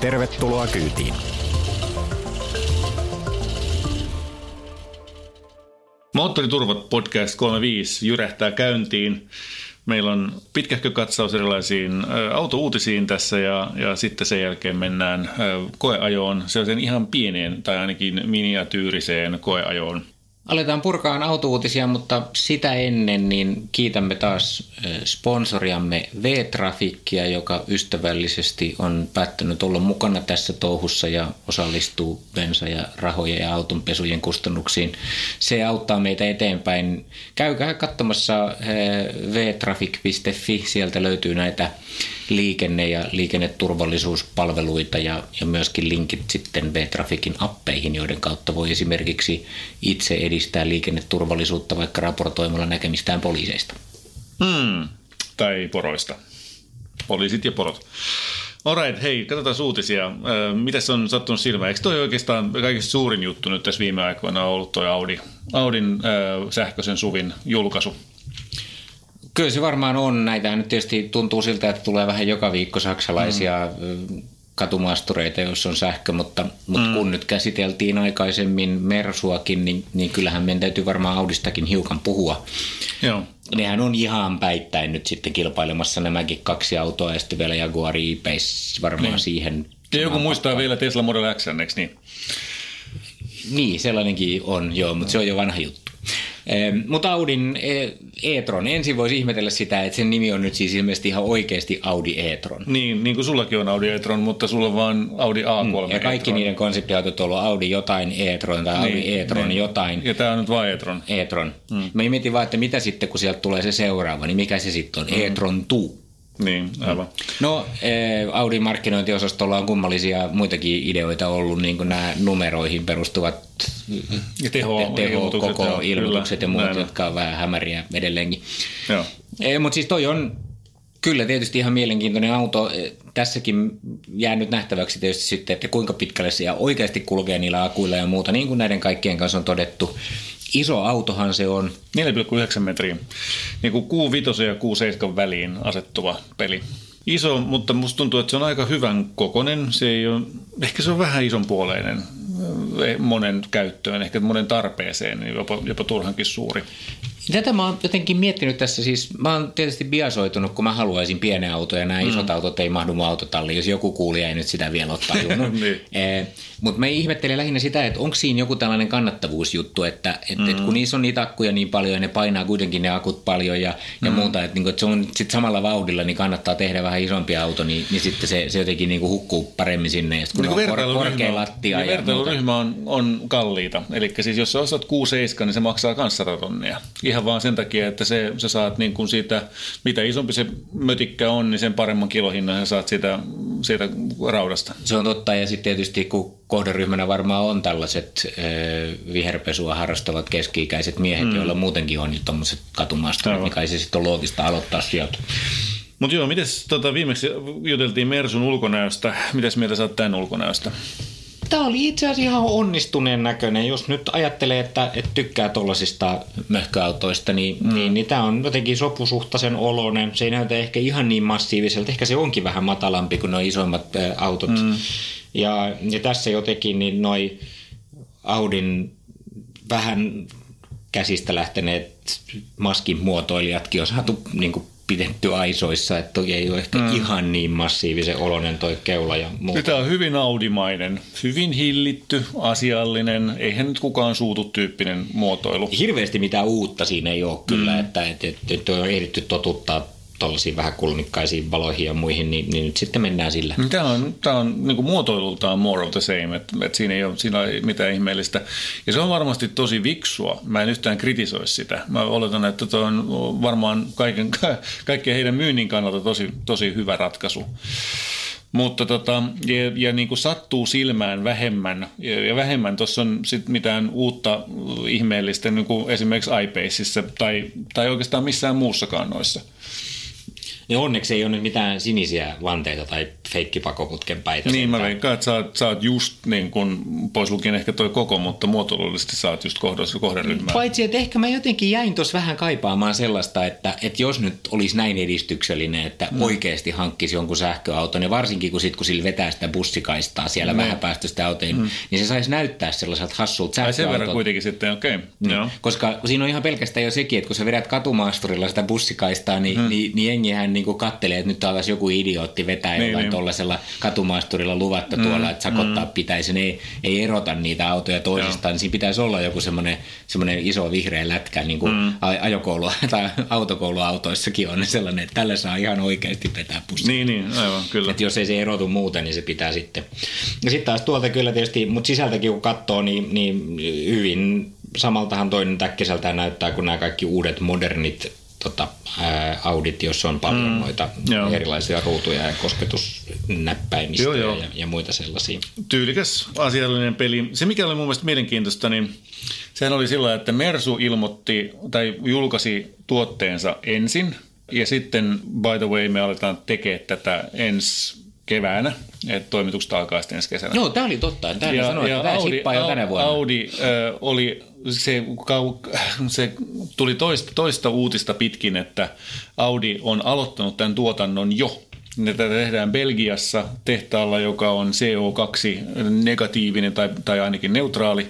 Tervetuloa kyytiin. Moottoriturvat podcast 35 jyrähtää käyntiin. Meillä on pitkähkö katsaus erilaisiin autouutisiin tässä ja, ja sitten sen jälkeen mennään koeajoon, sellaisen ihan pieneen tai ainakin miniatyyriseen koeajoon. Aletaan purkaan autouutisia, mutta sitä ennen niin kiitämme taas sponsoriamme V-Trafikkia, joka ystävällisesti on päättänyt olla mukana tässä touhussa ja osallistuu bensa- ja rahoja ja autonpesujen kustannuksiin. Se auttaa meitä eteenpäin. Käykää katsomassa vtrafik.fi, sieltä löytyy näitä liikenne- ja liikenneturvallisuuspalveluita ja, ja myöskin linkit sitten V-Trafikin appeihin, joiden kautta voi esimerkiksi itse edistää liikenneturvallisuutta vaikka raportoimalla näkemistään poliiseista. Hmm. Tai poroista. Poliisit ja porot. Alright, hei, katsotaan uutisia. Mitä on sattunut silmään? Eikö toi oikeastaan kaikista suurin juttu nyt tässä viime aikoina ollut toi Audi, Audin äh, sähköisen suvin julkaisu? Kyllä se varmaan on. Näitä nyt tietysti tuntuu siltä, että tulee vähän joka viikko saksalaisia mm. Katumaastureita, jos on sähkö, mutta, mutta mm. kun nyt käsiteltiin aikaisemmin Mersuakin, niin, niin kyllähän meidän täytyy varmaan Audistakin hiukan puhua. Joo. Nehän on ihan päittäin nyt sitten kilpailemassa nämäkin kaksi autoa ja sitten vielä Jaguar E-Pace varmaan niin. siihen. Ja joku muistaa vielä Tesla Model X, eikö niin? Niin, sellainenkin on, joo, mutta se on jo vanha juttu. Mutta Audin e- e-tron, ensin voisi ihmetellä sitä, että sen nimi on nyt siis ilmeisesti ihan oikeasti Audi e-tron. Niin, niin kuin sullakin on Audi e-tron, mutta sulla on vaan Audi A3 mm, Ja kaikki e-tron. niiden konseptiautot on ollut Audi jotain e-tron tai Audi niin, e-tron niin. jotain. Ja tämä on nyt vain e-tron. E-tron. Mm. Mä mietin vaan, että mitä sitten kun sieltä tulee se seuraava, niin mikä se sitten on? Mm. E-tron 2. Niin, aivan. No, Audin markkinointiosastolla on kummallisia muitakin ideoita ollut, niin kuin nämä numeroihin perustuvat ja teho, teho ilmoitukset, koko joo, ilmoitukset kyllä, ja muut, näin. jotka on vähän hämäriä edelleenkin. Joo. E, mutta siis toi on kyllä tietysti ihan mielenkiintoinen auto. Tässäkin jää nyt nähtäväksi tietysti sitten, että kuinka pitkälle se oikeasti kulkee niillä akuilla ja muuta, niin kuin näiden kaikkien kanssa on todettu. Iso autohan se on. 4,9 metriä. Niin kuin Q5 ja Q7 väliin asettuva peli. Iso, mutta musta tuntuu, että se on aika hyvän kokonen. Se ei ole, ehkä se on vähän ison puoleinen eh, monen käyttöön, ehkä monen tarpeeseen, niin jopa, jopa turhankin suuri. Tätä mä oon jotenkin miettinyt tässä, siis mä oon tietysti biasoitunut, kun mä haluaisin pienen auto ja nämä mm. isot autot ei mahdu mun autotalliin, jos joku kuulija ei nyt sitä vielä ole tajunnut. niin. eh, Mutta mä ihmettelen lähinnä sitä, että onko siinä joku tällainen kannattavuusjuttu, että et, mm. et kun niissä on niitä akkuja niin paljon ja ne painaa kuitenkin ne akut paljon ja, ja mm. muuta, että, niinku, että se on sit samalla vauhdilla, niin kannattaa tehdä vähän isompi auto, niin, niin sitten se, se jotenkin niinku hukkuu paremmin sinne. Ja kun niin on korkea lattia niin ja vertailuryhmä on, on kalliita, eli siis jos sä ostat 6-7, niin se maksaa kanssa tonnia. Ihan vaan sen takia, että se, sä saat niin kuin siitä, mitä isompi se mötikkä on, niin sen paremman kilohinnan sä saat siitä, siitä raudasta. Se on totta, ja sitten tietysti kun kohderyhmänä varmaan on tällaiset äh, viherpesua harrastavat keski-ikäiset miehet, mm. joilla muutenkin on jo tuommoiset katumaastut, niin kai se sitten on loogista aloittaa sieltä. Mutta joo, mites tota, viimeksi juteltiin Mersun ulkonäöstä. Mitäs mieltä sä oot tämän ulkonäöstä? Tämä oli itse asiassa ihan onnistuneen näköinen. Jos nyt ajattelee, että, että tykkää tuollaisista möhköautoista, niin, mm. niin, niin tämä on jotenkin sopusuhtaisen oloinen. Se ei näytä ehkä ihan niin massiiviselta. Ehkä se onkin vähän matalampi kuin nuo isommat ä, autot. Mm. Ja, ja tässä jotenkin niin noi Audin vähän käsistä lähteneet maskin muotoilijatkin on saatu niin kuin pidetty aisoissa, että toki ei ole ehkä mm. ihan niin massiivisen oloinen toi keula ja muuta. Tämä on hyvin audimainen, hyvin hillitty, asiallinen, eihän nyt kukaan suutu tyyppinen muotoilu. Hirveästi mitään uutta siinä ei ole kyllä, mm. että, että, että, että on ehditty totuttaa tuollaisiin vähän kulmikkaisiin valoihin ja muihin, niin, niin nyt sitten mennään sillä. Tämä on, tämä on niin kuin muotoilultaan more of the same, että, että siinä, ei ole, siinä ei mitään ihmeellistä. Ja se on varmasti tosi viksua. Mä en yhtään kritisoi sitä. Mä oletan, että tuo on varmaan kaiken, kaikkien heidän myynnin kannalta tosi, tosi hyvä ratkaisu. Mutta tota, ja, ja niin kuin sattuu silmään vähemmän, ja, ja vähemmän tuossa on sit mitään uutta ihmeellistä niin kuin esimerkiksi iPaceissa tai, tai oikeastaan missään muussakaan noissa. Ja onneksi ei ole nyt mitään sinisiä vanteita tai feikkipakoputken päitä. Niin, mä veikkaan, että sä oot, sä oot just niin kuin, pois lukien ehkä toi koko, mutta muotoilullisesti sä oot just kohdossa kohderyhmää. Paitsi, että ehkä mä jotenkin jäin tuossa vähän kaipaamaan sellaista, että, että jos nyt olisi näin edistyksellinen, että mm. oikeasti hankkisi jonkun sähköauton, ja varsinkin kun, sit, kun sillä vetää sitä bussikaistaa siellä mm. vähän päästöistä autoihin, mm. niin se saisi näyttää sellaiselta hassulta Ai sen verran kuitenkin sitten, okei. Okay. Niin, Joo. koska kun siinä on ihan pelkästään jo sekin, että kun sä vedät katumaasturilla sitä bussikaistaa, niin, hmm. niin, niin jengihän niin kattelee, että nyt taas joku idiootti vetää Niin, jollain niin. tuollaisella katumaasturilla luvatta hmm. tuolla, että sakottaa hmm. pitäisi, ne ei, ei erota niitä autoja toisistaan, niin siinä pitäisi olla joku semmoinen, iso vihreä lätkä, niin kuin hmm. ajokoulu- tai autokouluautoissakin on sellainen, että tällä saa ihan oikeasti vetää bussia. Niin, niin, aivan, kyllä. Että jos ei se erotu muuten, niin se pitää sitten. Ja sitten taas tuolta kyllä tietysti, mutta sisältäkin kun katsoo, niin, niin hyvin samaltahan toinen täkkiseltään näyttää kuin nämä kaikki uudet modernit tota, ää, Audit, jossa on paljon mm, noita joo. erilaisia ruutuja ja kosketusnäppäimistä Joo, joo. Ja, ja muita sellaisia. tyylikäs asiallinen peli. Se, mikä oli mun mielestä mielenkiintoista, niin sehän oli sillä, että Mersu ilmoitti tai julkaisi tuotteensa ensin, ja sitten, by the way, me aletaan tekemään tätä ensi keväänä, että toimitukset alkaa sitten ensi kesänä. Joo, tämä oli totta. Tämä ja, sanoi, että tämä Audi, jo tänä vuonna. Audi äh, oli, se, kau- se tuli toista, toista uutista pitkin, että Audi on aloittanut tämän tuotannon jo. Ne Tätä tehdään Belgiassa tehtaalla, joka on CO2-negatiivinen tai, tai ainakin neutraali.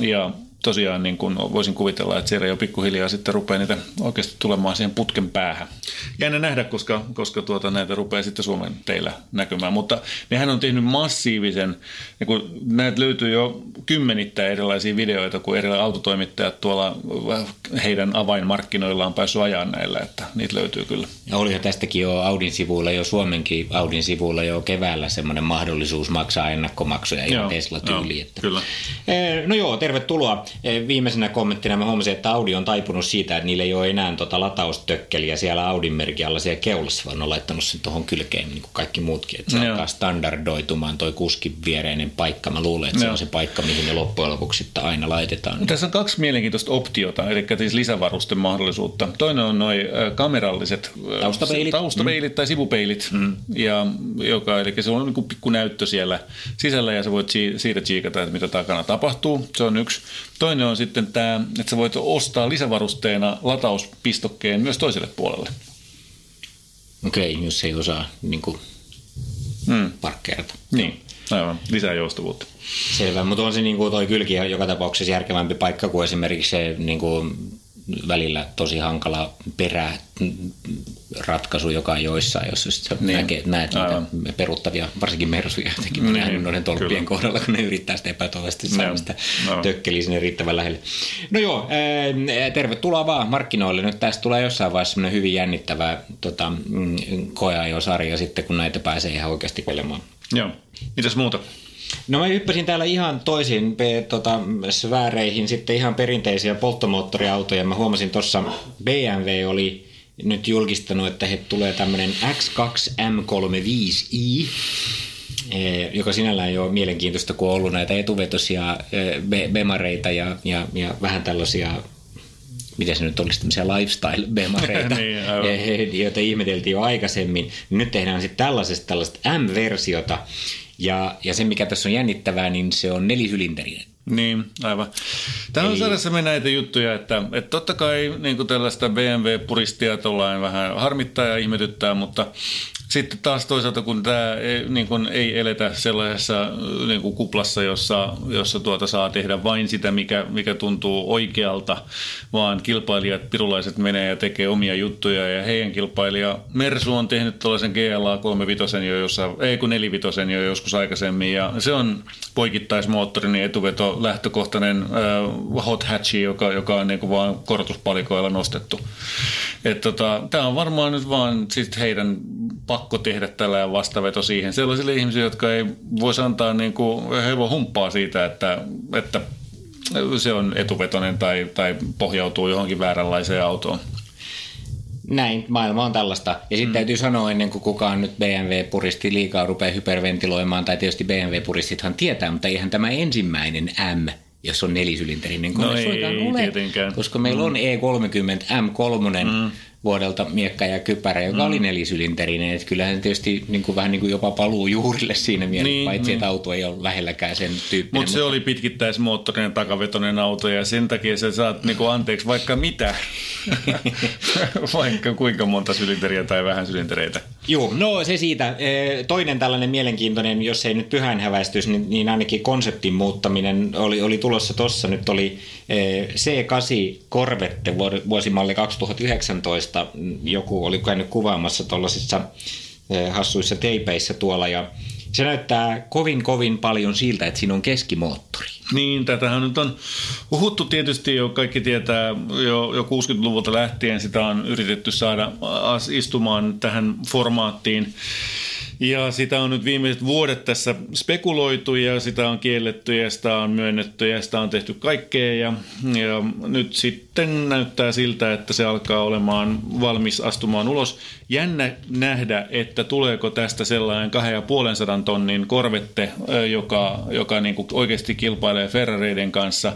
Ja tosiaan niin kun voisin kuvitella, että siellä jo pikkuhiljaa sitten rupeaa niitä oikeasti tulemaan siihen putken päähän. Jännä nähdä, koska, koska tuota, näitä rupeaa sitten Suomen teillä näkymään. Mutta nehän on tehnyt massiivisen, ja kun näitä löytyy jo kymmenittäin erilaisia videoita, kun eri autotoimittajat tuolla heidän avainmarkkinoillaan on päässyt ajaa näillä, että niitä löytyy kyllä. Ja olihan tästäkin jo Audin sivuilla, jo Suomenkin Audin sivuilla jo keväällä semmoinen mahdollisuus maksaa ennakkomaksuja ihan Tesla-tyyliin. joo, että- kyllä. No joo, tervetuloa. Viimeisenä kommenttina mä huomasin, että Audi on taipunut siitä, että niillä ei ole enää tota lataustökkeliä siellä Audin merkin alla siellä keulassa, vaan on laittanut sen tuohon kylkeen niin kuin kaikki muutkin. Että se Joo. alkaa standardoitumaan toi kuskin viereinen paikka. Mä luulen, että se Joo. on se paikka, mihin ne loppujen lopuksi sitten aina laitetaan. Tässä on kaksi mielenkiintoista optiota, eli siis lisävarusten mahdollisuutta. Toinen on noin kameralliset Taustapeilit. taustapeilit tai sivupeilit, mm. ja, joka, eli se on niin pikku näyttö siellä sisällä ja sä voit si- siitä chiikata, että mitä takana tapahtuu. Se on yksi. Toinen on sitten tämä, että sä voit ostaa lisävarusteena latauspistokkeen myös toiselle puolelle. Okei, okay, jos ei osaa niin kuin, Mm. parkkeerata. Niin, aivan. Lisää joustavuutta. Selvä, mutta on se niin kuin toi kylki joka tapauksessa järkevämpi paikka kuin esimerkiksi se niin kuin välillä tosi hankala peräratkaisu, joka on joissain, jos Niin. näkee, näet Aivan. niitä peruttavia, varsinkin mersuja jotenkin. Niin, nähnyt noiden tolppien kyllä. kohdalla, kun ne yrittää sitä epätoivoisesti saada Joo, sitä tökkeliä sinne riittävän lähelle. No joo, ää, tervetuloa vaan markkinoille. Nyt tästä tulee jossain vaiheessa semmoinen hyvin jännittävä tota, mm, koeajosarja sitten, kun näitä pääsee ihan oikeasti pelemaan. Joo. Mitäs muuta? No mä hyppäsin täällä ihan toisiin tota, sfääreihin sitten ihan perinteisiä polttomoottoriautoja. Mä huomasin tuossa BMW oli nyt julkistanut, että he tulee tämmöinen X2 M35i, eh, joka sinällään ei ole mielenkiintoista, kun on ollut näitä etuvetosia be- bemareita ja, ja, ja vähän tällaisia miten se nyt olisi, tämmöisiä lifestyle-bemareita, Niin, joita ihmeteltiin jo aikaisemmin. Nyt tehdään sitten tällaisesta tällaista M-versiota, ja, ja se mikä tässä on jännittävää, niin se on nelisylinterinen. Niin, aivan. Tämä on Eli- sarjassamme näitä juttuja, että, että totta kai niin kuin tällaista BMW-puristia tuollain vähän harmittaa ja ihmetyttää, mutta sitten taas toisaalta, kun tämä ei, niin kuin ei eletä sellaisessa niin kuin kuplassa, jossa, jossa tuota saa tehdä vain sitä, mikä, mikä tuntuu oikealta, vaan kilpailijat, pirulaiset menee ja tekee omia juttuja ja heidän kilpailija Mersu on tehnyt tällaisen GLA 35 jo jossa, ei kun 45 jo joskus aikaisemmin ja se on poikittaismoottorinen etuveto lähtökohtainen äh, hot hatchi, joka, joka on niin vaan korotuspalikoilla nostettu. Et tota, Tämä on varmaan nyt vaan sit heidän pakko tehdä tällä vastaveto siihen sellaisille ihmisille, jotka ei voisi antaa niin kuin hevon humppaa siitä, että, että se on etuvetoinen tai, tai pohjautuu johonkin vääränlaiseen autoon. Näin, maailma on tällaista. Ja sitten mm. täytyy sanoa ennen kuin kukaan nyt BMW-puristi liikaa rupeaa hyperventiloimaan, tai tietysti BMW-puristithan tietää, mutta eihän tämä ensimmäinen M jos on nelisylinterinen kone No ei, suinkaan ole, tietenkään. koska meillä on E E30 M3 mm. Vuodelta Miekka ja Kypärä, joka mm. oli nelisylinterinen. Että kyllähän tietysti niin kuin, vähän niin kuin jopa paluu juurille siinä mielessä, Niin, niin, paitsi niin. että auto ei ole lähelläkään sen tyyppinen. Mutta se oli pitkittäismoottorinen takavetoinen auto ja sen takia sä saat niinku anteeksi vaikka mitä, vaikka kuinka monta sylinteriä tai vähän sylintereitä. Joo, no se siitä. Eh, Toinen tällainen mielenkiintoinen, jos ei nyt pyhän häväistys, niin, niin ainakin konseptin muuttaminen oli, oli tulossa tuossa. Nyt oli eh, C8 Corvette vuosimalli 2019. Joku oli käynyt kuvaamassa tuollaisissa eh, hassuissa teipeissä tuolla ja se näyttää kovin kovin paljon siltä, että siinä on keskimoottori. Niin, tätähän nyt on puhuttu tietysti jo, kaikki tietää jo, jo 60-luvulta lähtien sitä on yritetty saada istumaan tähän formaattiin. Ja sitä on nyt viimeiset vuodet tässä spekuloitu ja sitä on kielletty ja sitä on myönnetty ja sitä on tehty kaikkea. Ja, ja nyt sitten näyttää siltä, että se alkaa olemaan valmis astumaan ulos. Jännä nähdä, että tuleeko tästä sellainen 2500 tonnin korvette, joka, joka niin kuin oikeasti kilpailee Ferrareiden kanssa.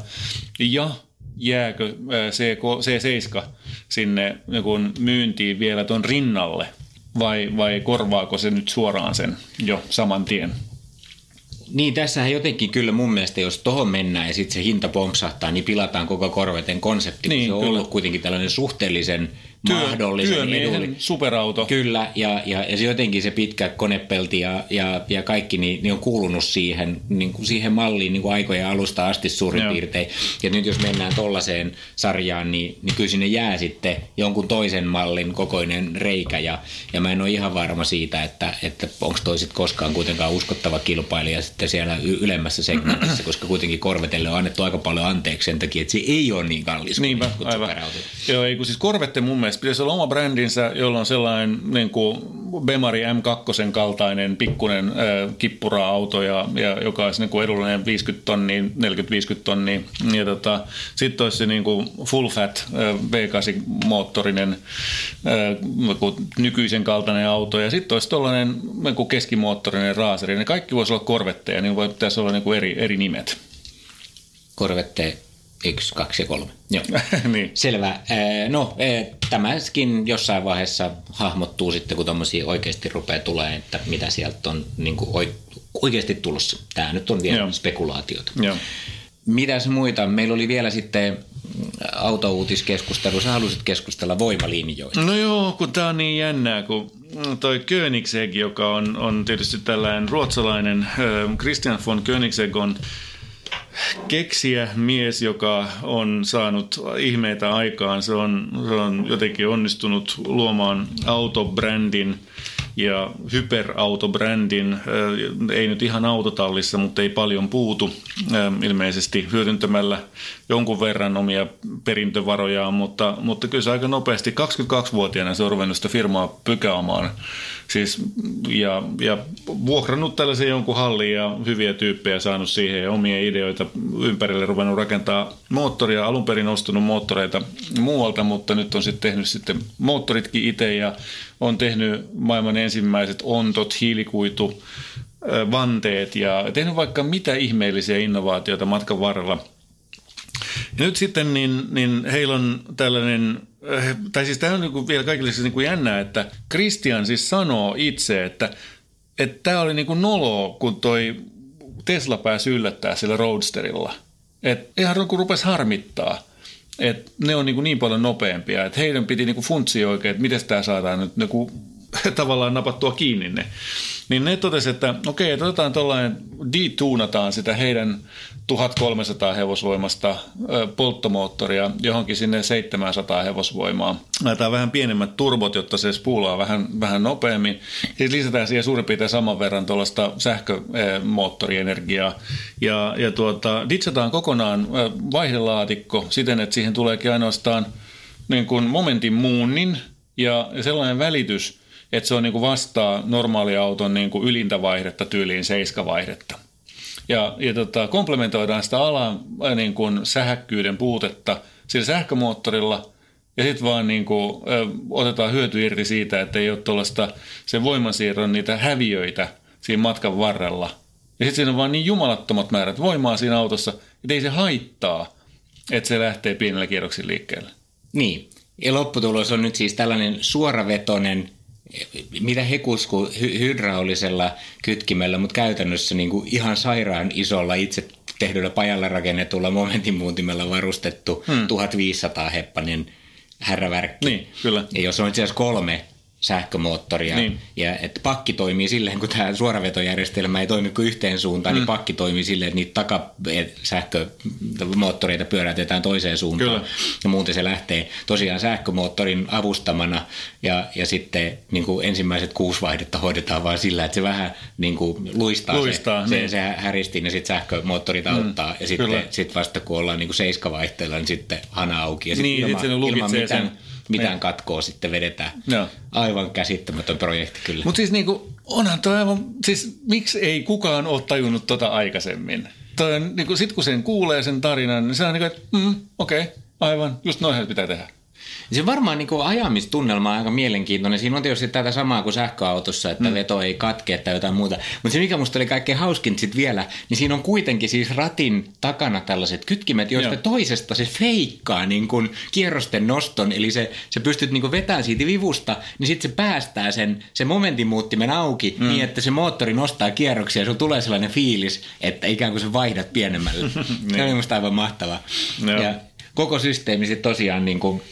Ja jääkö ö, C7 sinne niin myyntiin vielä ton rinnalle vai, vai korvaako se nyt suoraan sen jo saman tien? Niin, tässähän jotenkin kyllä mun mielestä, jos tohon mennään ja sitten se hinta pompsahtaa, niin pilataan koko Corvetten konsepti. Niin, se on kyllä. ollut kuitenkin tällainen suhteellisen mahdollisen työmiehen edullinen. superauto. Kyllä, ja, ja, ja se jotenkin se pitkä konepelti ja, ja, ja kaikki niin, niin on kuulunut siihen, niin kuin siihen malliin niin kuin aikojen alusta asti suurin Joo. piirtein. Ja nyt jos mennään tollaiseen sarjaan, niin, niin kyllä sinne jää sitten jonkun toisen mallin kokoinen reikä. Ja, ja mä en ole ihan varma siitä, että, että onko toiset koskaan kuitenkaan uskottava kilpailija sitten siellä ylemmässä segmentissä, koska kuitenkin Korvetelle on annettu aika paljon anteeksi sen takia, että se ei ole niin kallis Niinpä, aivan. Joo, ei kun siis Corvette mun mielestä pitäisi olla oma brändinsä, jolla on sellainen niin kuin Bemari M2 kaltainen pikkunen äh, kippura-auto, ja, ja joka olisi niin kuin edullinen 50 tonnia, 40-50 tonnia. Ja tota, sitten olisi se niin kuin full fat äh, V8-moottorinen äh, nykyisen kaltainen auto, ja sitten olisi tuollainen niin keskimoottorinen raaseri. Ne kaikki voisi olla Corvetteja, niin voi, pitäisi olla niin kuin eri, eri nimet. Corvette 1, 2 ja 3. Joo. niin. Selvä. No, tämäkin jossain vaiheessa hahmottuu sitten, kun tommosia oikeasti rupeaa tulee, että mitä sieltä on niin kuin oikeasti tulossa. Tämä nyt on vielä Joo. spekulaatiota. Joo. Mitäs muita? Meillä oli vielä sitten autouutiskeskustelu. Sä halusit keskustella voimalinjoista. No joo, kun tämä on niin jännää, kun toi Koenigsegg, joka on, on tietysti tällainen ruotsalainen, Christian von Koenigsegg on keksiä mies, joka on saanut ihmeitä aikaan. Se on, se on jotenkin onnistunut luomaan autobrändin ja hyperautobrändin, äh, ei nyt ihan autotallissa, mutta ei paljon puutu, äh, ilmeisesti hyödyntämällä jonkun verran omia perintövarojaan, mutta, mutta kyllä se aika nopeasti, 22-vuotiaana se on ruvennut sitä firmaa pykäämään. Siis, ja, ja vuokrannut tällaisen jonkun hallin ja hyviä tyyppejä saanut siihen ja omia ideoita ympärille ruvennut rakentaa moottoria. Alun perin ostanut moottoreita muualta, mutta nyt on sitten tehnyt sitten moottoritkin itse ja on tehnyt maailman ensimmäiset ontot, hiilikuitu, vanteet ja tehnyt vaikka mitä ihmeellisiä innovaatioita matkan varrella. Ja nyt sitten niin, niin heillä on tällainen, äh, tai siis tämä on niin vielä kaikille siis niin kuin jännää, että Christian siis sanoo itse, että että tämä oli niin kuin noloa, kun toi Tesla pääsi yllättää sillä Roadsterilla. Että ihan kun rupesi harmittaa, että ne on niin, kuin niin paljon nopeampia, että heidän piti niin kuin funtsia oikein, että miten tämä saadaan nyt niin kuin tavallaan napattua kiinni ne. Niin ne totesi, että okei, että otetaan tuollainen, detuunataan sitä heidän 1300 hevosvoimasta polttomoottoria johonkin sinne 700 hevosvoimaa. Laitetaan vähän pienemmät turbot, jotta se spuulaa vähän, vähän nopeammin. Siis lisätään siihen suurin piirtein saman verran tuollaista sähkömoottorienergiaa. Ja, ja tuota, ditsataan kokonaan vaihdelaatikko siten, että siihen tuleekin ainoastaan niin kuin momentin muunnin ja sellainen välitys, että se on niin kuin vastaa normaaliauton niin kuin ylintä vaihdetta tyyliin seiskavaihdetta. Ja, ja tota, komplementoidaan sitä alan äh, niin kuin sähäkkyyden puutetta sillä sähkömoottorilla ja sitten vaan niin kuin, ö, otetaan hyöty irti siitä, että ei ole tuollaista sen voimansiirron niitä häviöitä siinä matkan varrella. Ja sitten siinä on vaan niin jumalattomat määrät voimaa siinä autossa, että ei se haittaa, että se lähtee pienellä kierroksilla liikkeelle. Niin. Ja lopputulos on nyt siis tällainen suoravetoinen, mitä he kuskuu hy- hydraulisella kytkimellä, mutta käytännössä niin kuin ihan sairaan isolla itse tehdyllä pajalla rakennetulla momentinmuuntimella varustettu hmm. 1500 heppanen härrävärkki. Niin, kyllä. Ja jos on itse asiassa kolme sähkömoottoria, Niin. ja että pakki toimii silleen, kun tämä suoravetojärjestelmä ei toimi kuin yhteen suuntaan, mm. niin pakki toimii silleen, että niitä takasähkömoottoreita pyörätetään toiseen suuntaan. Kyllä. Ja muuten se lähtee tosiaan sähkömoottorin avustamana, ja, ja sitten niin kuin ensimmäiset kuusi vaihdetta hoidetaan vaan sillä, että se vähän niin kuin luistaa, Luistaa, se, niin. se, se häristiin, ja sitten sähkömoottorit auttaa, ja sitten kyllä. sit vasta kun ollaan niin kuin seiskavaihteella, niin sitten hana auki, ja sitten Niin, sit ilman, se ilman mitään, sen. mitään Niin. katkoa sitten vedetään. Joo. Aivan käsittämätön projekti kyllä. Mutta siis niinku, onhan toi aivan, siis miksi ei kukaan ole tajunnut tota aikaisemmin? Toi on, niinku, sit kun sen kuulee sen tarinan, niin se on niinku, että mm, okei, okay, aivan, just noin pitää tehdä. Se varmaan niin ajamistunnelma on aika mielenkiintoinen. Siinä on tietysti tätä samaa kuin sähköautossa, että mm. veto ei katke tai jotain muuta. Mutta se, mikä musta oli kaikkein hauskin sit vielä, niin siinä on kuitenkin siis ratin takana tällaiset kytkimet, joista Joo. toisesta se feikkaa niin kuin kierrosten noston. Eli se, se pystyt niin kuin vetämään siitä vivusta, niin sitten se päästää sen, se momentinmuuttimen auki mm. niin, että se moottori nostaa kierroksia ja sulla tulee sellainen fiilis, että ikään kuin sä vaihdat pienemmälle. se oli musta aivan mahtavaa. Joo. Ja koko systeemi sitten tosiaan niin kuin,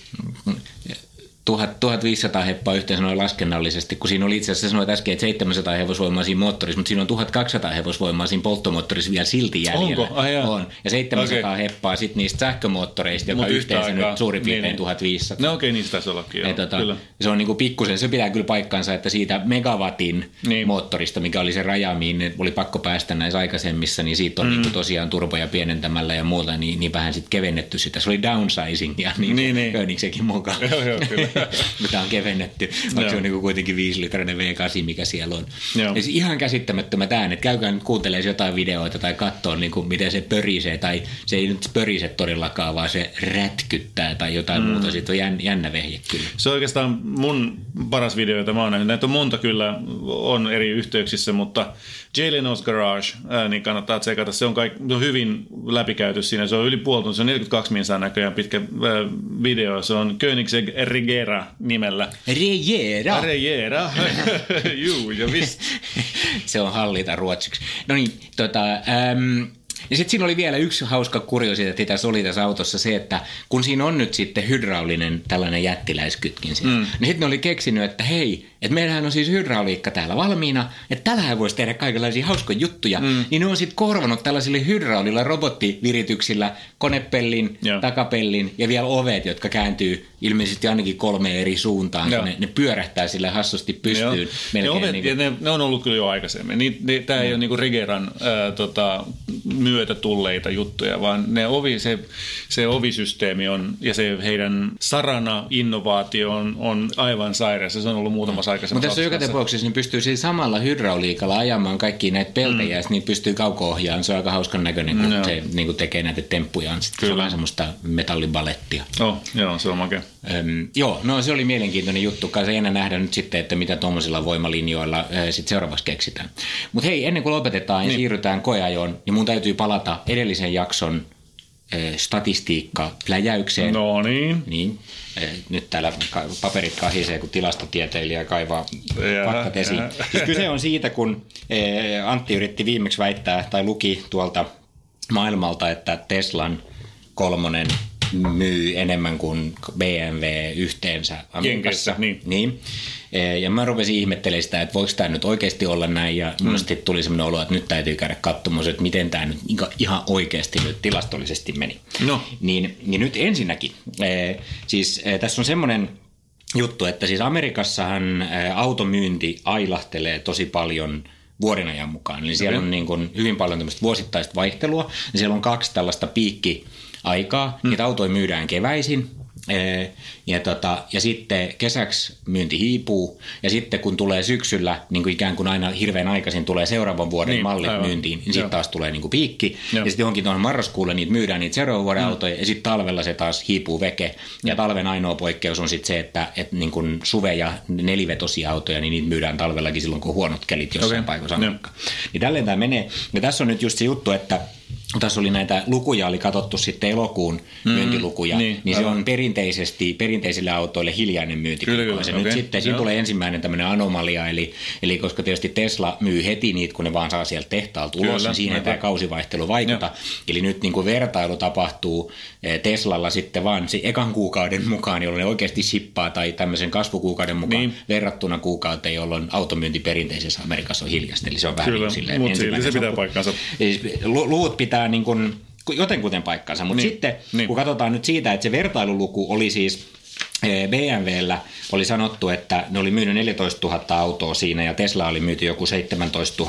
1000, 1500 heppaa yhteensä noin laskennallisesti, kun siinä oli itse asiassa sanoit äsken, että 700 hevosvoimaa siinä moottorissa, mutta siinä on 1200 hevosvoimaa siinä polttomoottorissa vielä silti jäljellä. Onko? Jaa. on. Ja 700 Okei. heppaa sitten niistä sähkömoottoreista, joka Mut yhteensä aikaa. nyt suurin piirtein Niin, niin. 1500. No okei, niin se taisi ollakin, joo, Ja tota, kyllä. se on niinku pikkusen, se pitää kyllä paikkansa, että siitä megawatin Niin. moottorista, mikä oli se raja, mihin ne oli pakko päästä näissä aikaisemmissa, niin siitä on mm. niinku tosiaan turboja pienentämällä ja muuta, niin, niin vähän sitten kevennetty sitä. Se oli downsizing ja niin, Niin, niin, niin. Mukaan. Joo, joo, kyllä. Mitä on kevennetty, vaikka se on niinku kuitenkin 5-litrainen V8, mikä siellä on. Joo. Ja se ihan käsittämättömät äänet. Käykää nyt kuuntelemaan jotain videoita tai katsoa, niinku, miten se pörisee. Tai se ei nyt pörise todellakaan, vaan se rätkyttää tai jotain mm. muuta. Siitä on jän, jännä vehje kyllä. Se on oikeastaan mun paras video, jota mä oon nähnyt. Näitä on monta kyllä, on eri yhteyksissä, mutta Jay Leno's Garage, ää, niin kannattaa tsekata. Se on, kaik, se on hyvin läpikäyty siinä. Se on yli puoli tuntia, se on 42 minsaa näköjään pitkä ää, video. Se on Koenigsegg Regera nimellä. Rejera! Regera, juu, ja visst. se on hallita ruotsiksi. No niin, tota, äm, ja sitten siinä oli vielä yksi hauska kuriositeetti tässä oli tässä autossa se, että kun siinä on nyt sitten hydraulinen tällainen jättiläiskytkin siinä, mm. niin sitten ne oli keksinyt, että hei, että meillähän on siis hydrauliikka täällä valmiina, että tällähän voisi tehdä kaikenlaisia hauskoja juttuja, mm. niin ne on sitten korvanut tällaisilla hydraulilla robottivirityksillä konepellin, Joo. takapellin ja vielä ovet, jotka kääntyy ilmeisesti ainakin kolme eri suuntaan, Joo. kun ne, ne pyörähtää sille hassusti pystyyn. Joo. ne, ovet, niin kuin- ne, ne on ollut kyllä jo aikaisemmin. Ni, ne, tämä ei ole niinku Rigeran ää, tota, myötä tulleita juttuja, vaan ne ovi, se, se ovisysteemi on, ja se heidän sarana innovaatio on, on aivan sairaassa. Se on ollut muutamassa aikaisemmassa Mutta tässä joka tapauksessa niin pystyy siis samalla hydrauliikalla ajamaan kaikki näitä peltejä, mm. ja sit niitä pystyy kauko-ohjaamaan. Se on aika hauskan näköinen, kun Joo. se niin kuin tekee näitä temppujaan. Sitten se on Kyllä. vähän semmoista metallibalettia. Oh, joo, se on makea. Öm, joo, no se oli mielenkiintoinen juttu. Kai se jännä nähdä nyt sitten, että mitä tuommoisilla voimalinjoilla sitten seuraavaksi keksitään. Mutta hei, ennen kuin lopetetaan ja Niin. siirrytään koeajoon, niin mun täytyy palata edellisen jakson statistiikka-pläjäykseen. No niin. Niin, nyt täällä paperit kahisee, kun tilastotieteilijä kaivaa faktat esiin. Siis kyse on siitä, kun Antti yritti viimeksi väittää tai luki tuolta maailmalta, että Teslan kolmonen myy enemmän kuin BMW yhteensä Amerikassa. Jenkeissä, niin. niin. Eh, Ja mä rupesin ihmettelemään sitä, että voiko tämä nyt oikeasti olla näin, ja mm. musta tuli sellainen olo, että nyt täytyy käydä katsomaan, että miten tämä nyt ihan oikeasti nyt tilastollisesti meni. No. Niin, niin nyt ensinnäkin, eh, siis eh, tässä on semmoinen juttu, että siis Amerikassahan automyynti ailahtelee tosi paljon vuoden ajan mukaan. Eli siellä Okei. on niin kuin hyvin paljon tämmöistä vuosittaista vaihtelua. Ja siellä on kaksi tällaista piikkiaikaa. Mm. Niitä autoja myydään keväisin Ee, Ja, tota, ja sitten kesäksi myynti hiipuu ja sitten kun tulee syksyllä, niin kuin ikään kuin aina hirveän aikaisin tulee seuraavan vuoden Niin, mallit aivan. myyntiin, niin sitten taas tulee niin kuin piikki. Joo. Ja sitten johonkin tuohon marraskuulle niitä myydään niitä seuraavan vuoden mm. autoja ja sitten talvella se taas hiipuu veke. Ja talven ainoa poikkeus on sitten se, että, että niin kuin suve- ja nelivetosia autoja, niin niitä myydään talvellakin silloin, kun on huonot kelit jossain okay. Amerikka. Niin tälleen tämä menee. Ja tässä on nyt just se juttu, että tässä oli näitä lukuja, oli katsottu sitten elokuun myyntilukuja, niin, niin, se on perinteisesti perinteisille autoille hiljainen myynti. Kyllä, kyllä, Se okei, nyt sitten, siinä tulee ensimmäinen tämmöinen anomalia, eli, eli koska tietysti Tesla myy heti niitä, kun ne vaan saa sieltä tehtaalta ulos, Kyllä, niin siihen aivan. tämä kausivaihtelu vaikuta. Eli nyt niin kuin vertailu tapahtuu eh, Teslalla sitten vaan se ekan kuukauden mukaan, jolloin ne oikeasti shippaa, tai tämmöisen kasvukuukauden mukaan Niin. verrattuna kuukauteen, jolloin automyynti perinteisessä Amerikassa on hiljasta. Eli se on vähän Kyllä, niin silleen mutta silti se pitää paikkansa. Siis lu- luvut pitää niin kuin jotenkuten paikkansa, mutta Niin, sitten niin. kun katsotaan nyt siitä, että se vertailuluku oli siis eh, BMWllä oli sanottu, että ne oli myynyt 14 000 autoa siinä ja Tesla oli myyty joku 17 000-20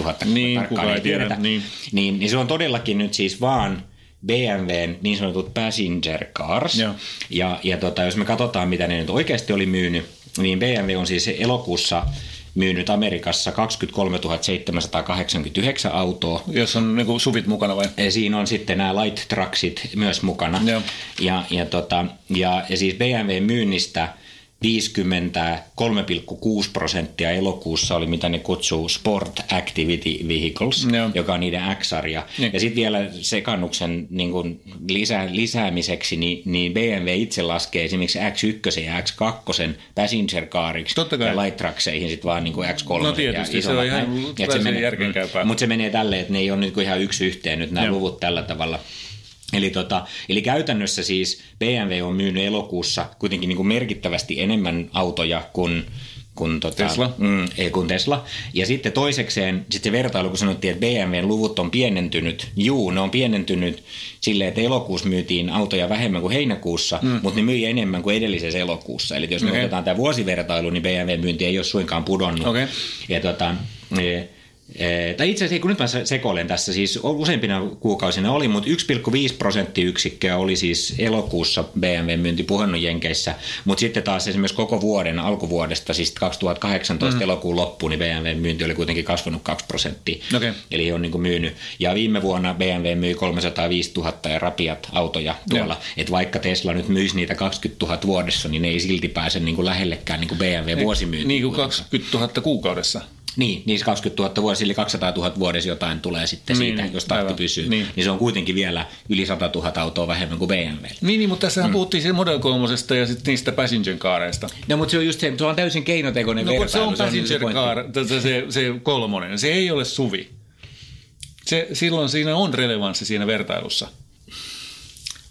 000, kun Niin, tarkkaan ei tiedä, niin. Niin, niin se on todellakin nyt siis vaan BMWn niin sanotut passenger cars. Joo. Ja, ja tota, jos me katsotaan, mitä ne nyt oikeasti oli myynyt, niin BMW on siis elokuussa myynyt Amerikassa 23 789 autoa. Jos on niinku suvit mukana vai? Ja Siinä on sitten nämä light trucksit myös mukana. Joo. Ja, ja, tota, ja, ja siis BMW myynnistä 53,6 prosenttia elokuussa oli mitä ne kutsuu Sport Activity Vehicles, Joo. joka on niiden X-sarja. Niin. Ja sitten vielä sekannuksen niin kuin lisää, lisäämiseksi, niin, niin BMW itse laskee esimerkiksi X1 ja X2 passenger cariksi ja light truckseihin sitten vaan niin kuin X3. No tietysti, ja se on ihan täysin menee- järkeenkäypää. mm. Mutta se menee tälleen, että ne ei ole nyt ihan yksi yhteen nyt nämä Joo. luvut tällä tavalla. Eli, tota, eli käytännössä siis BMW on myynyt elokuussa kuitenkin niin kuin merkittävästi enemmän autoja kuin, kuin, tota, Tesla. Mm, ei kuin Tesla. Ja sitten toisekseen sit se vertailu, kun sanottiin, että BMWn luvut on pienentynyt. Juu, ne on pienentynyt silleen, että elokuussa myytiin autoja vähemmän kuin heinäkuussa, mm. mutta ne myi enemmän kuin edellisessä elokuussa. Eli jos me Okei. otetaan tämä vuosivertailu, niin BMW-myynti ei ole suinkaan pudonnut. Okei. Ja tota, e, e, tai itse asiassa, kun nyt mä se- sekoilen tässä, siis useimpina kuukausina oli, mutta 1,5 prosenttiyksikköä oli siis elokuussa BMW-myynti puhannut Jenkeissä, mutta sitten taas esimerkiksi koko vuoden alkuvuodesta, siis 2018 mm. elokuun loppuun, niin BMW-myynti oli kuitenkin kasvanut 2 prosenttia. Okei. Eli on niin kuin myynyt. Ja viime vuonna BMW myi 305 000 ja rapiat autoja tuolla. Että vaikka Tesla nyt myisi niitä 20 000 vuodessa, niin ne ei silti pääse niin kuin lähellekään niin kuin BMW vuosimyyntiin. Niin kuin 20 000 kuukaudessa. Niin, niin se 20 000 vuodessa, eli 200 000 vuodessa jotain tulee sitten Niin, siitä, niin, jos tahti aivan. pysyy. Niin. Niin. se on kuitenkin vielä yli 100 000 autoa vähemmän kuin BMW. Niin, niin mutta tässähän mm. puhuttiin siitä Model 3 ja sitten niistä passenger careista. No, mutta se on just se, se on täysin keinotekoinen No vertailu. se on se passenger car, se, se, se kolmonen, se ei ole suvi. Se, silloin siinä on relevanssi siinä vertailussa.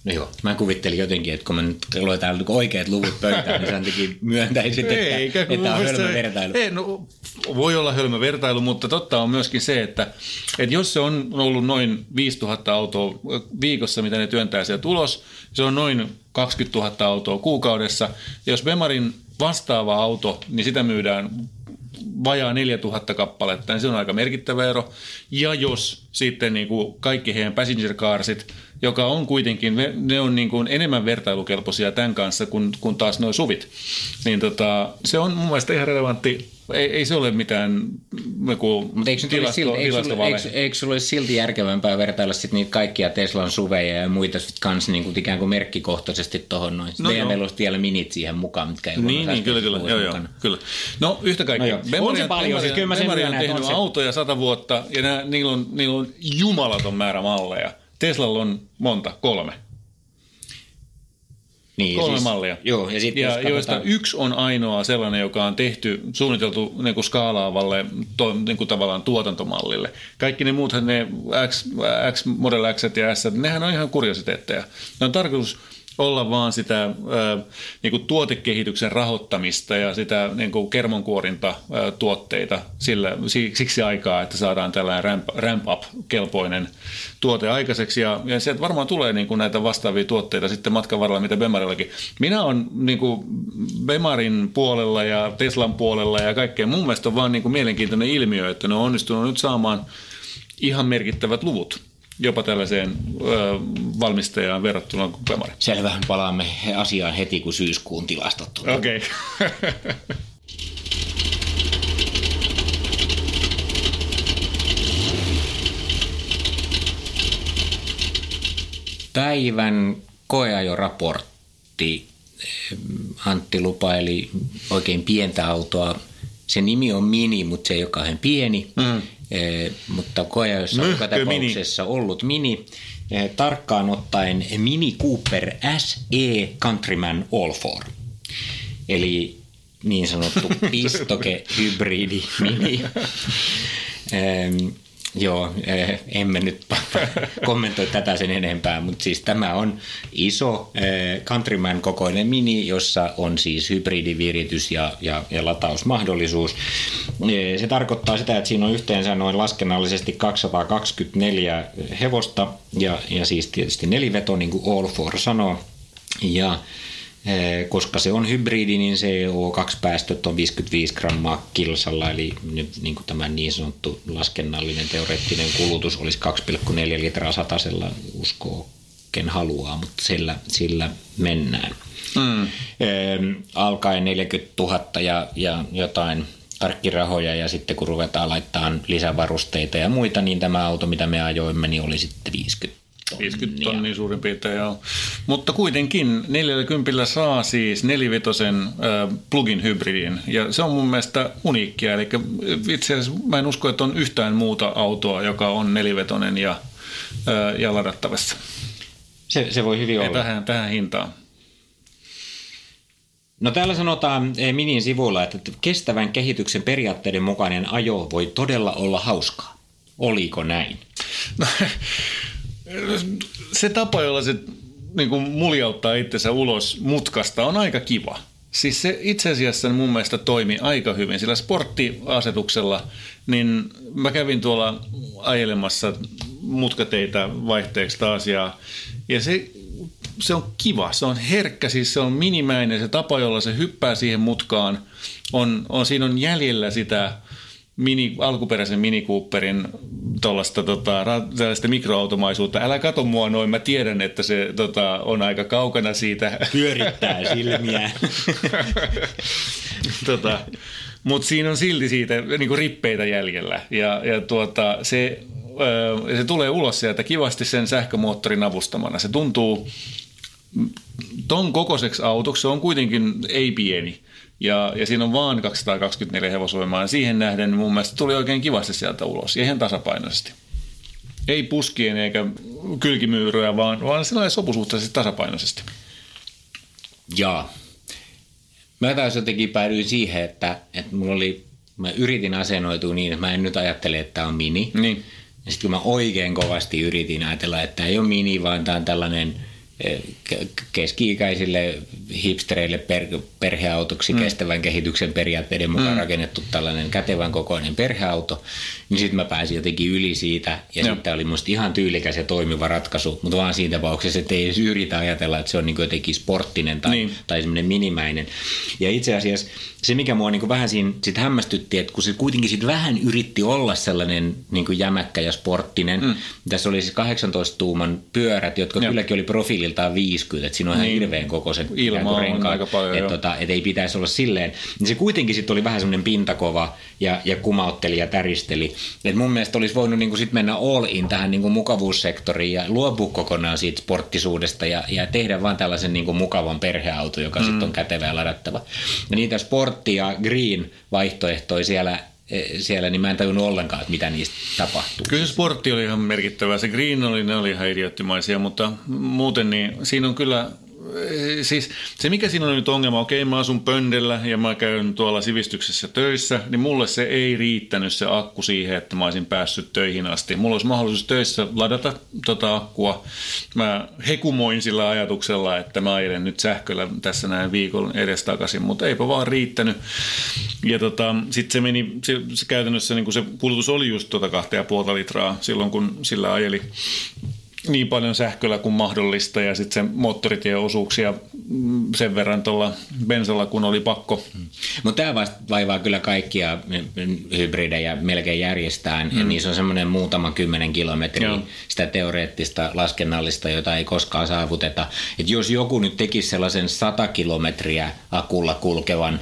No joo, mä kuvittelin jotenkin, että kun mä nyt luetaan niinku oikeat luvut pöytään, niin sen takia myöntäisin, että, Eikä, että on hölmö vertailu. Ei, no, voi olla hölmö vertailu, mutta totta on myöskin se, että, että jos se on ollut noin 5000 autoa viikossa, mitä ne työntää sieltä ulos, se on noin 20 000 autoa kuukaudessa. Ja jos Bemarin vastaava auto, niin sitä myydään vajaa 4000 kappaletta, niin se on aika merkittävä ero. Ja jos sitten niin kuin kaikki heidän passenger carsit, joka on kuitenkin, ne on niin kuin enemmän vertailukelpoisia tämän kanssa kuin, kuin taas nuo suvit, niin tota, se on mun mielestä ihan relevantti. Ei, ei se ole mitään joku Mutta eikö, tilasto, silti, eikö, tilastovale. eikö, eikö sulla olisi silti järkevämpää vertailla sit niitä kaikkia Teslan suveja ja muita sit kans niin kuin ikään kuin merkkikohtaisesti tuohon noin. No joo. BMW olisi vielä minit siihen mukaan, mitkä ei Niin, niin, kyllä, kyllä. Joo, joo, kyllä. No yhtä kaikkea. No joo. On se paljon, siis kyllä mä sen Bemari on tehnyt on se. autoja sata vuotta ja nää, niillä, on, niillä on jumalaton määrä malleja. Teslalla on monta, kolme. Niin, Kolme mallia. Joo, ja sitten ja jos joista katsotaan, yksi on ainoa sellainen, joka on tehty, suunniteltu niin kuin skaalaavalle to, niin kuin tavallaan tuotantomallille. Kaikki ne muuthan, ne X, X Model X ja S, nehän on ihan kuriositeetteja. Ne on tarkoitus olla vaan sitä ää, niin kuin tuotekehityksen rahoittamista ja sitä niin kuin kermonkuorinta ää, tuotteita sillä, si- siksi aikaa, että saadaan tällainen ramp, ramp up kelpoinen tuote aikaiseksi ja, ja sieltä varmaan tulee niin kuin näitä vastaavia tuotteita sitten matkan varrella, mitä Bemarillakin. Minä olen niin kuin Bemarin puolella ja Teslan puolella ja kaikkea. Mun mielestä on vaan niin kuin mielenkiintoinen ilmiö, että ne on onnistunut nyt saamaan ihan merkittävät luvut. Jopa tällaiseen ö, valmistajaan verrattuna kuin Bemari. Selvä, palaamme asiaan heti, kun syyskuun tilastot tulee. Okei. Okay. Päivän koeajoraportti. Antti lupaili oikein pientä autoa. Se nimi on Mini, mutta se ei ole kauhean pieni. Mm. Eh, mutta koeajoissa on joka tapauksessa mini. ollut Mini. Eh, tarkkaan ottaen Mini Cooper SE Countryman All Four. Eli niin sanottu pistoke hybridi mini. Joo, eh, emme nyt kommentoi tätä sen enempää, mutta siis tämä on iso eh, Countryman kokoinen mini, jossa on siis hybridiviritys ja, ja, ja latausmahdollisuus. Eh, se tarkoittaa sitä, että siinä on yhteensä noin laskennallisesti 224 hevosta ja, ja siis tietysti neliveto, niin kuin All Four sanoo. Ja koska se on hybridi, niin CO2-päästöt on 55 grammaa kilsalla, eli nyt niin kuin tämä niin sanottu laskennallinen teoreettinen kulutus olisi 2,4 litraa satasella, uskoo ken haluaa, mutta sillä, sillä mennään. Mm. alkaen 40 000 ja, ja jotain arkkirahoja ja sitten kun ruvetaan laittamaan lisävarusteita ja muita, niin tämä auto, mitä me ajoimme, niin oli sitten 50 50 tonnia suurin piirtein, joo. Mutta kuitenkin 40 saa siis nelivetosen äh, plugin hybridin, ja se on mun mielestä uniikkia. Eli itse asiassa mä en usko, että on yhtään muuta autoa, joka on nelivetonen ja, äh, ja ladattavassa. Se, se voi hyvin Ei olla. Tähän, tähän hintaan. No täällä sanotaan Minin sivuilla, että kestävän kehityksen periaatteiden mukainen ajo voi todella olla hauskaa. Oliko näin? No, se tapa, jolla se niin kuin muljauttaa itsensä ulos mutkasta, on aika kiva. Siis se itse asiassa mun mielestä toimi aika hyvin, sillä sporttiasetuksella, niin mä kävin tuolla ajelemassa mutkateitä vaihteeksi taas ja, ja se, se on kiva, se on herkkä, siis se on minimäinen, se tapa, jolla se hyppää siihen mutkaan, on, on siinä on jäljellä sitä mini, alkuperäisen Mini tuollaista tota, mikroautomaisuutta. Älä kato mua noin, mä tiedän, että se tota, on aika kaukana siitä. Pyörittää silmiä. tota, Mutta siinä on silti siitä niinku rippeitä jäljellä. Ja, ja tuota, se, se tulee ulos sieltä kivasti sen sähkömoottorin avustamana. Se tuntuu ton kokoiseksi autoksi, se on kuitenkin ei pieni ja, ja siinä on vaan 224 hevosvoimaa. Ja siihen nähden mun mielestä tuli oikein kivasti sieltä ulos ja ihan tasapainoisesti. Ei puskien eikä kylkimyyryä, vaan, vaan sellainen sopusuhtaisesti tasapainoisesti. Joo. Mä taas jotenkin päädyin siihen, että, että mulla oli, mä yritin asennoitua niin, että mä en nyt ajattele, että tämä on mini. Niin. Ja sitten kun mä oikein kovasti yritin ajatella, että tämä ei ole mini, vaan tämä on tällainen – keski-ikäisille hipstereille per, perheautoksi mm. kestävän kehityksen periaatteiden mukaan mm. rakennettu tällainen kätevän kokoinen perheauto, niin sitten mä pääsin jotenkin yli siitä ja sitten oli musta ihan tyylikäs ja toimiva ratkaisu, mutta vaan siinä tapauksessa, että ei edes yritä ajatella, että se on niin jotenkin sporttinen tai, niin. tai semmoinen minimäinen. Ja itse asiassa se, mikä mua niin vähän siinä sit hämmästytti, että kun se kuitenkin sit vähän yritti olla sellainen niin jämäkkä ja sporttinen, mm. tässä oli siis 18 tuuman pyörät, jotka Joo. kylläkin oli profiililtaan 50, että siinä on niin. ihan hirveän kokoiset Ilma renkaat, aika paljon, että tota, et ei pitäisi olla silleen. Niin se kuitenkin sitten oli vähän semmoinen pintakova ja, ja kumautteli ja täristeli. Et mun mielestä olisi voinut niin sit mennä all in tähän niin mukavuussektoriin ja luopua kokonaan siitä sporttisuudesta ja, ja tehdä vaan tällaisen niin mukavan perheauto, joka mm. sitten on kätevä ja ladattava. Ja niitä sportti ja green vaihtoehtoja siellä e, siellä, niin mä en tajunnut ollenkaan, että mitä niistä tapahtuu. Kyllä se sportti oli ihan merkittävä. Se green oli, ne oli ihan idioottimaisia, mutta muuten niin siinä on kyllä siis se mikä siinä on nyt ongelma, okei mä asun pöndellä ja mä käyn tuolla sivistyksessä töissä, niin mulle se ei riittänyt se akku siihen, että mä olisin päässyt töihin asti. Mulla olisi mahdollisuus töissä ladata tota akkua. Mä hekumoin sillä ajatuksella, että mä ajelen nyt sähköllä tässä näin viikon edestakaisin, mutta eipä vaan riittänyt. Ja tota, sitten se meni, se, se käytännössä niin se kulutus oli just tota kahta ja puolta litraa silloin, kun sillä ajeli niin paljon sähköllä kuin mahdollista ja sitten se moottoritieosuuksia mm, sen verran tuolla bensalla, kun oli pakko. Mutta tämä vaivaa kyllä kaikkia hybridejä melkein järjestään. Mm. Ja niissä on semmoinen muutama kymmenen kilometriä Joo. sitä teoreettista laskennallista, jota ei koskaan saavuteta. Et jos joku nyt tekisi sellaisen 100 kilometriä akulla kulkevan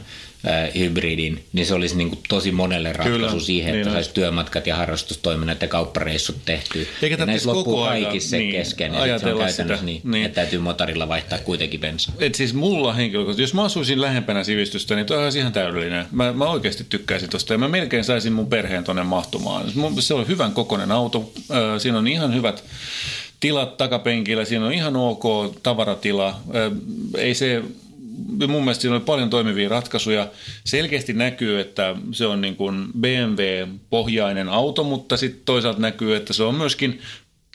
hybridin, niin se olisi niin kuin tosi monelle ratkaisu Kyllä, siihen, että niin saisi työmatkat ja harrastustoiminnat ja kauppareissut tehtyä. Eikä ja näissä loppuu koko ajan, kaikissa se niin, kesken. Ja se on käytännössä sitä, niin, niin. että täytyy motorilla vaihtaa kuitenkin bensa. Et siis mulla henkilökohtaisesti, jos mä asuisin lähempänä sivistystä, niin toi olisi ihan täydellinen. Mä, mä oikeasti tykkäisin tosta ja mä melkein saisin mun perheen tonne mahtumaan. Se on hyvän kokoinen auto, siinä on ihan hyvät tilat takapenkillä, siinä on ihan ok tavaratila. Ei se, mun mielestä siinä on paljon toimivia ratkaisuja. Selkeästi näkyy, että se on niin kuin BMW-pohjainen auto, mutta sitten toisaalta näkyy, että se on myöskin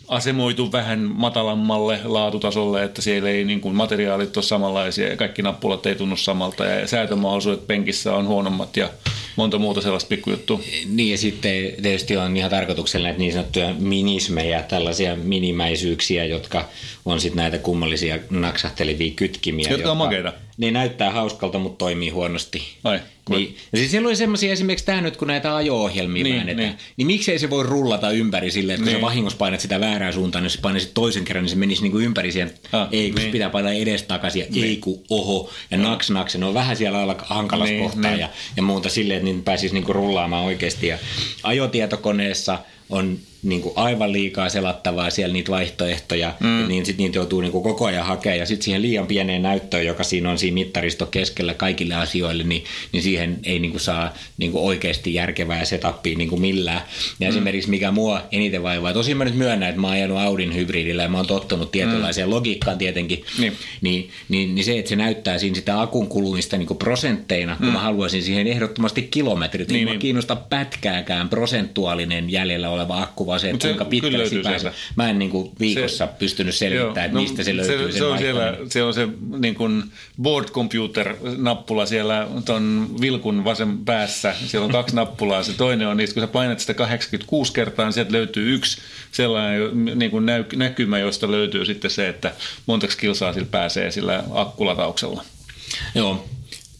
asemoitu vähän matalammalle laatutasolle, että siellä ei niin kuin materiaalit ole samanlaisia ja kaikki nappulat ei tunnu samalta ja säätömahdollisuudet penkissä on huonommat ja monta muuta sellaista pikkujuttua. Niin ja sitten tietysti on ihan tarkoituksella näitä niin sanottuja minismejä, tällaisia minimäisyyksiä, jotka on sitten näitä kummallisia naksahtelevia kytkimiä. Jotka on makeita. Ne näyttää hauskalta, mutta toimii huonosti. Ai, kun- Niin, ja siis siellä oli semmoisia esimerkiksi tämä nyt, kun näitä ajo-ohjelmia Niin, väännetään, niin. niin. miksei se voi rullata ympäri silleen, että kun Niin. sä vahingossa painat sitä väärään suuntaan, niin jos sä painaisit toisen kerran, niin se menisi niinku ympäri siihen, Ah, ei kun niin. se pitää painaa edes takaisin, ja ei kun oho, ja naks naks, ja ne on vähän siellä alla hankalassa Niin, kohtaa, niin. ja, ja muuta silleen, että niin pääsisi niinku rullaamaan oikeasti. Ja ajotietokoneessa on niinku aivan liikaa selattavaa siellä niitä vaihtoehtoja, mm. niin sitten niitä joutuu niinku koko ajan hakemaan. Ja sitten siihen liian pieneen näyttöön, joka siinä on siinä mittaristo keskellä kaikille asioille, niin, niin siihen ei niinku saa niinku oikeasti järkevää setupia niinku millään. Ja mm. esimerkiksi mikä mua eniten vaivaa, tosin mä nyt myönnän, että mä oon ajanut Audin hybridillä ja mä oon tottunut tietynlaiseen mm. logiikkaan tietenkin, Niin. niin, niin, niin se, että se näyttää siinä sitä akun kulumista niin prosentteina, kun mä haluaisin siihen ehdottomasti kilometrit. Niin, Niin, niin. kiinnosta pätkääkään prosentuaalinen jäljellä oleva akku, vaan se, että kuinka se pääsee. Mä en niin kuin viikossa Se- pystynyt selvittämään, että Joo, mistä se löytyy. Se, se on siellä, se on se niin kuin board computer-nappula siellä ton vilkun vasen päässä. Siellä on kaksi nappulaa. Se toinen on niistä, kun sä painat sitä 86 kertaa, niin sieltä löytyy yksi sellainen niin kuin näkymä, josta löytyy sitten se, että montako kilsaa sillä pääsee sillä akkulatauksella. Joo,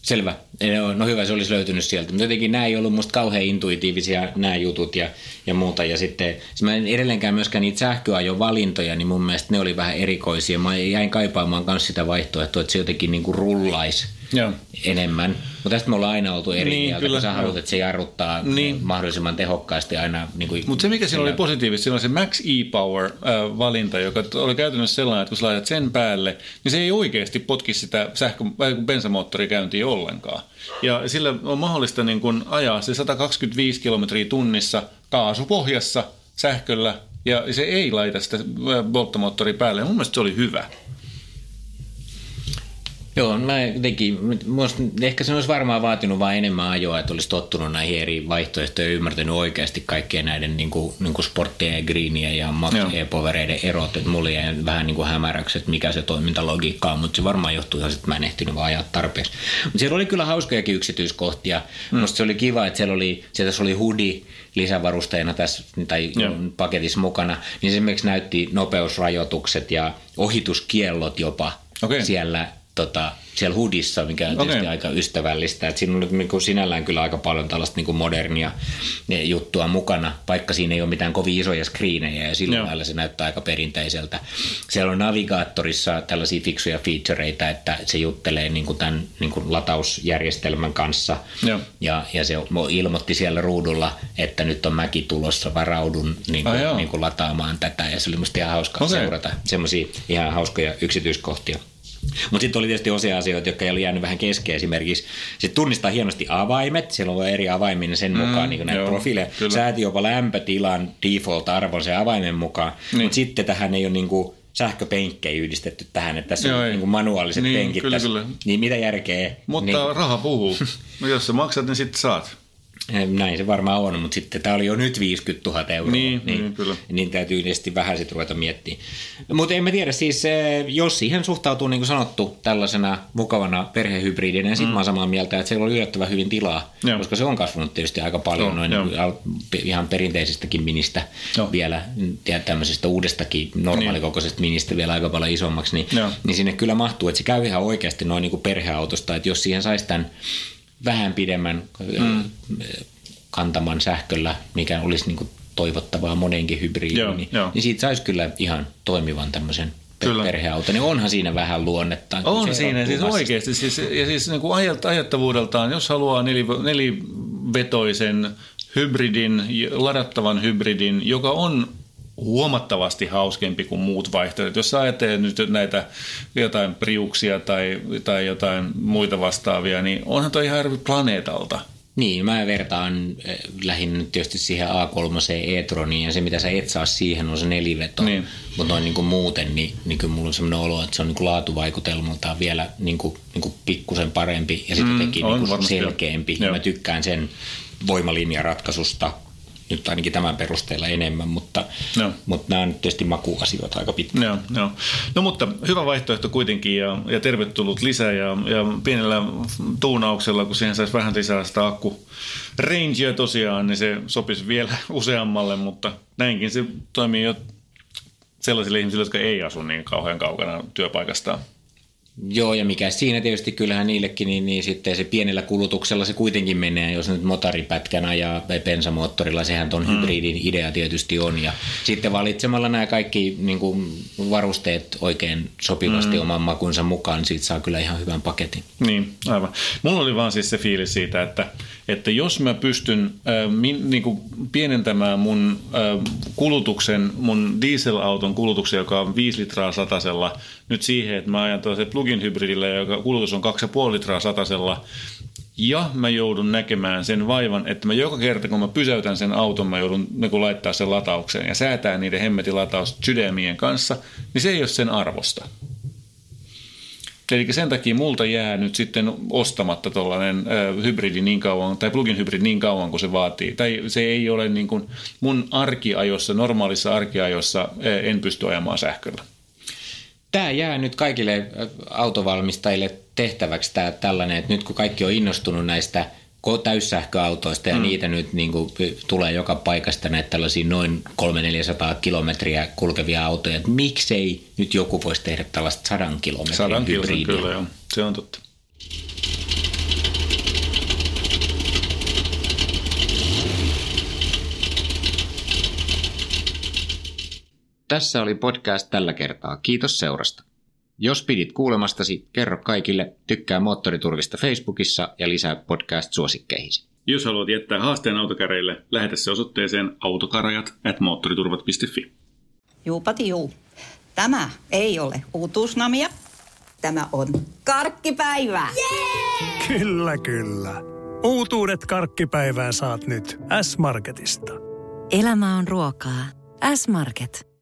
selvä. Joo, No hyvä, se olisi löytynyt sieltä. Mutta jotenkin nämä ei ollut musta kauhean intuitiivisia nämä jutut ja, ja muuta. Ja sitten siis mä en edelleenkään myöskään niitä sähköajon valintoja, niin mun mielestä ne oli vähän erikoisia. Mä jäin kaipaamaan myös sitä vaihtoehtoa, että se jotenkin niinku rullaisi Joo. enemmän. Mutta tästä me ollaan aina oltu eri Niin, mieltä, kyllä, kun sä haluat, että se jarruttaa Niin. mahdollisimman tehokkaasti aina. Niin kuin Mutta se, mikä siinä oli positiivista, siinä oli se Max E-Power-valinta, joka oli käytännössä sellainen, että kun sä laitat sen päälle, niin se ei oikeasti potki sitä sähkö, vai kun bensamoottori käyntiin ollenkaan. Ja sillä on mahdollista niin kun ajaa se 125 kilometriä tunnissa kaasupohjassa sähköllä, ja se ei laita sitä polttomoottoria päälle. Mun mielestä se oli hyvä. Joo, mä jotenkin, ehkä se olisi varmaan vaatinut vain enemmän ajoa, että olisi tottunut näihin eri vaihtoehtoihin ja ymmärtänyt oikeasti kaikkien näiden niin kuin, niin kuin sporttien ja greenien ja max Joo. e-powereiden erot, että mulla jäi vähän niin kuin hämäräksi, että mikä se toimintalogiikka on, mutta se varmaan johtuu ihan, että mä en ehtinyt vaan ajaa tarpeeksi. Mutta siellä oli kyllä hauskojakin yksityiskohtia. Mm. Musta se oli kiva, että siellä oli, siellä oli hudi lisävarusteena tässä tai Joo. paketissa mukana, niin esimerkiksi näytti nopeusrajoitukset ja ohituskiellot jopa Okei. siellä tota, siellä hudissa, mikä on tietysti Okei. aika ystävällistä. Et siinä on nyt niinku sinällään kyllä aika paljon tällaista niinku modernia eh, juttua mukana, vaikka siinä ei ole mitään kovin isoja screenejä ja sillä Joo. lailla se näyttää aika perinteiseltä. Siellä on navigaattorissa tällaisia fiksuja featureita, että se juttelee niinku tämän niinku latausjärjestelmän kanssa Joo. ja, ja se ilmoitti siellä ruudulla, että nyt on mäki tulossa, varaudun niinku, Ai joo. niinku lataamaan tätä ja se oli musta ihan hauska Okei. seurata semmoisia ihan hauskoja yksityiskohtia. Mutta sitten oli tietysti osia asioita, jotka oli jäänyt vähän kesken. Esimerkiksi se tunnistaa hienosti avaimet. Siellä on eri avaimia sen mukaan, niin näitä joo, profiileja. kyllä. Sääti jopa lämpötilan default-arvon sen avaimen mukaan. Niin. Mutta sitten tähän ei ole niinku sähköpenkkejä yhdistetty tähän, että tässä Joo, on ei. niinku manuaaliset Niin, penkit kyllä, tässä. kyllä. Niin mitä järkeä? Mutta niin, raha puhuu. No jos sä maksat, niin sitten saat. Eh, Näin se varmaan on, mutta sitten tämä oli jo nyt 50 000 euroa. Niin, niin, kyllä. Niin täytyy tietysti vähän sitten ruveta miettimään. Mutta en mä tiedä, siis eh, jos siihen suhtautuu niin kuin sanottu tällaisena mukavana perhehybridinä, niin sitten mm. mä oon samaa mieltä, että siellä oli yllättävän hyvin tilaa, Joo. koska se on kasvanut tietysti aika paljon Joo, noin joo. niin ihan perinteisistäkin ministä Joo. vielä, ja tämmöisestä uudestakin normaalikokoisesta ministä vielä aika paljon isommaksi, niin, Joo. niin sinne kyllä mahtuu, että se käy ihan oikeasti noin niin kuin perheautosta, että jos siihen saisi tämän vähän pidemmän mm. kantaman sähköllä, mikä olisi niin kuin toivottavaa monenkin hybridiin, Joo, niin, joo. niin siitä saisi kyllä ihan toimivan tämmöisen Kyllä. perheauton. Niin onhan siinä vähän luonnetta. On se siinä siis oikeasti. Siis, ja siis niin kuin ajat, ajattavuudeltaan, jos haluaa neli, nelivetoisen hybridin, ladattavan hybridin, joka on huomattavasti hauskempi kuin muut vaihtoehdot. Jos sä ajattelet nyt näitä jotain priuksia tai, tai jotain muita vastaavia, niin onhan toi ihan eri planeetalta. Niin, mä vertaan eh, lähinnä tietysti siihen A3 e-troniin ja se mitä sä et saa siihen on se neliveto. Niin. Mutta noin niin kuin muuten, niin, niin kyllä mulla on sellainen olo, että se on niin kuin laatuvaikutelmaltaan vielä niin kuin, niin kuin pikkusen parempi ja sitten Mm, on niin kuin selkeämpi. Ja mä tykkään sen voimalinjaratkaisusta nyt ainakin tämän perusteella enemmän, mutta, Joo. mutta nämä on nyt tietysti makuasioita aika pitkään. Joo, joo. No mutta hyvä vaihtoehto kuitenkin ja, ja tervetullut lisää ja, ja pienellä tuunauksella, kun siihen saisi vähän lisää sitä akku rangea tosiaan, niin se sopisi vielä useammalle, mutta näinkin se toimii jo sellaisille ihmisille, jotka ei asu niin kauhean kaukana työpaikastaan. Joo, ja mikä siinä tietysti kyllähän niillekin, niin, niin sitten se pienellä kulutuksella se kuitenkin menee, jos nyt motoripätkän ajaa bensamoottorilla, sehän ton mm. hybridin idea tietysti on. Ja sitten valitsemalla nämä kaikki niin kuin varusteet oikein sopivasti mm. oman makunsa mukaan, niin siitä saa kyllä ihan hyvän paketin. Niin, aivan. Mulla oli vaan siis se fiilis siitä, että, että jos mä pystyn äh, min, niin kuin pienentämään mun äh, kulutuksen, mun dieselauton kulutuksen, joka on 5 litraa satasella, nyt siihen, että mä ajan tuollaisella plug-in hybridillä, joka kulutus on 2,5 litraa satasella, ja mä joudun näkemään sen vaivan, että mä joka kerta, kun mä pysäytän sen auton, mä joudun niin laittaa sen lataukseen ja säätää niiden hemmetin lataus sydämien kanssa, niin se ei ole sen arvosta. Eli sen takia multa jää nyt sitten ostamatta tuollainen hybridi niin kauan, tai plugin hybridi niin kauan kuin se vaatii. Tai se ei ole niin kuin mun arkiajossa, normaalissa arkiajossa en pysty ajamaan sähköllä. Tämä jää nyt kaikille äh, autovalmistajille tehtäväksi tämä tällainen, että nyt kun kaikki on innostunut näistä täyssähköautoista ja mm. niitä nyt niin kuin tulee joka paikasta näitä tällaisia noin 300-400 kilometriä kulkevia autoja, että miksei nyt joku voisi tehdä tällaista sadan kilometrin Sadan kilsan hybridiä. kyllä, joo. Se on totta. Tässä oli podcast tällä kertaa. Kiitos seurasta. Jos pidit kuulemastasi, kerro kaikille, tykkää Moottoriturvista Facebookissa ja lisää podcast-suosikkeihisi. Jos haluat jättää haasteen autokäreille, lähetä se osoitteeseen autokarajat at moottoriturvat.fi. Juupati juu. Tämä ei ole uutuusnamia. Tämä on karkkipäivää. Kyllä, kyllä. Uutuudet karkkipäivään saat nyt S-Marketista. Elämä on ruokaa. S-Market.